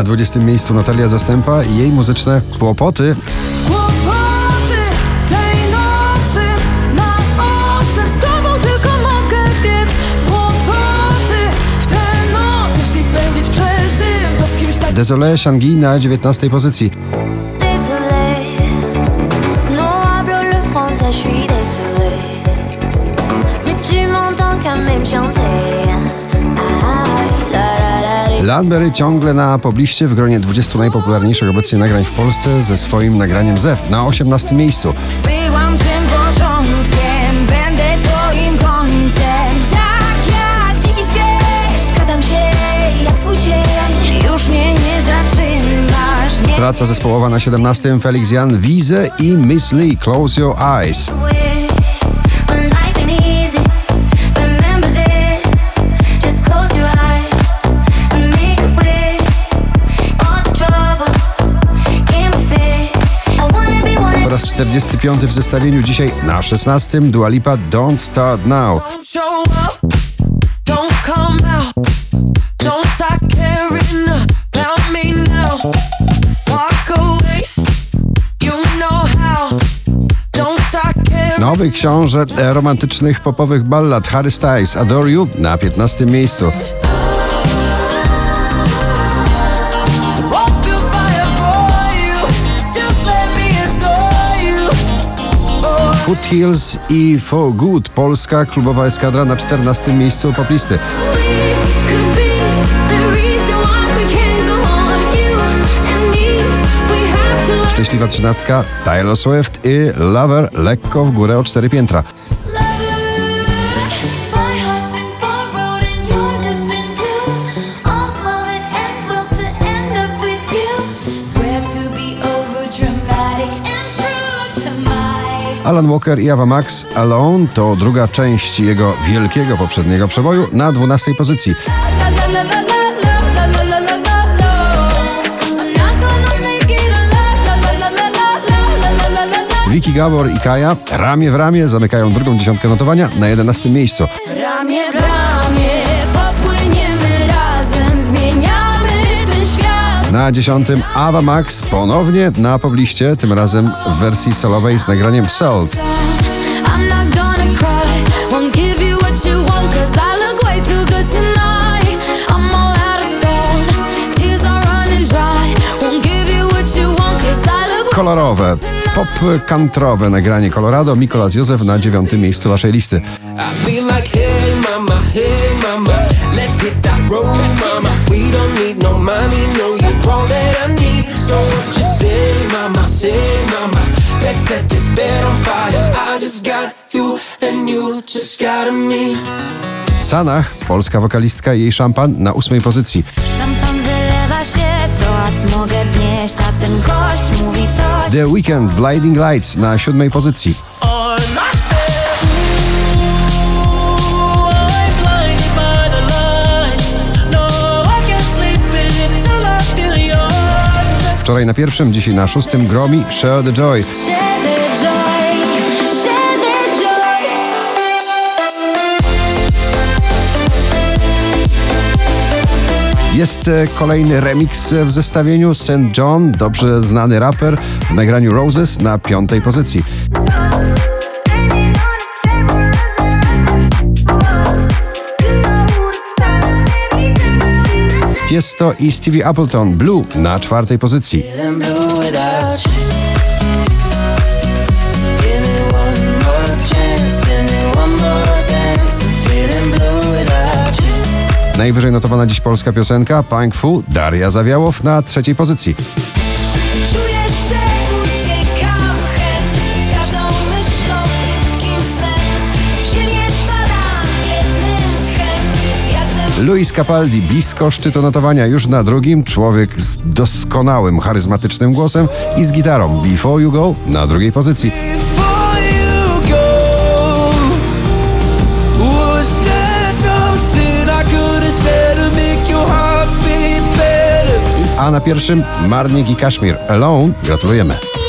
Na 20 miejscu Natalia Zastępa i jej muzyczne kłopoty. Kłopoty tej nocy na oczach z tobą tylko mogę biec Kłopoty w tę noc Jeśli pędzić przez dym to z kimś tak Désolé Shangui na 19 pozycji. Désolé, Landberry ciągle na pobliście w gronie 20 najpopularniejszych obecnie nagrań w Polsce ze swoim nagraniem Zew na 18 miejscu. Byłam tym początkiem Będę twoim końcem Tak jak dziki skierz, skradam się jak twój cień. Już mnie nie zatrzymasz nie Praca zespołowa na 17 Felix Jan Wize i Miss Lee Close Your Eyes. raz 45 w zestawieniu, dzisiaj na 16 Dualipa Don't Start Now. Nowy książę romantycznych popowych ballad. Harry Styles Adore You na 15 miejscu. Foothills i For Good, polska klubowa eskadra na 14 miejscu poplisty. Szczęśliwa trzynastka Taylor Swift i Lover lekko w górę o cztery piętra. Alan Walker i Ava Max Alone to druga część jego wielkiego poprzedniego przeboju na 12 pozycji. Vicky Gabor i Kaja ramię w ramię zamykają drugą dziesiątkę notowania na 11 miejscu. Ramię w ramię. Na dziesiątym Ava Max ponownie na pobliście, tym razem w wersji solowej z nagraniem Salt. Kolorowe, pop-kantrowe nagranie Colorado, Mikolas Józef na dziewiątym miejscu waszej listy. Sanach, polska wokalistka i jej szampan na ósmej pozycji. Szampan wylewa się, to aż mogę wznieść, a ten gość mówi coś. The Weekend Blinding Lights na siódmej pozycji. No. Wczoraj na pierwszym, dzisiaj na szóstym Gromi Share the Joy. Jest e, kolejny remix w zestawieniu St. John, dobrze znany raper w nagraniu Roses na piątej pozycji. Tiesto i Stevie Appleton Blue na czwartej pozycji. Najwyżej notowana dziś polska piosenka Punk Fu Daria Zawiałow na trzeciej pozycji. Luis Capaldi blisko szczytu notowania już na drugim. Człowiek z doskonałym, charyzmatycznym głosem i z gitarą Before You Go na drugiej pozycji. A na pierwszym Marnik i Kaszmir Alone. Gratulujemy.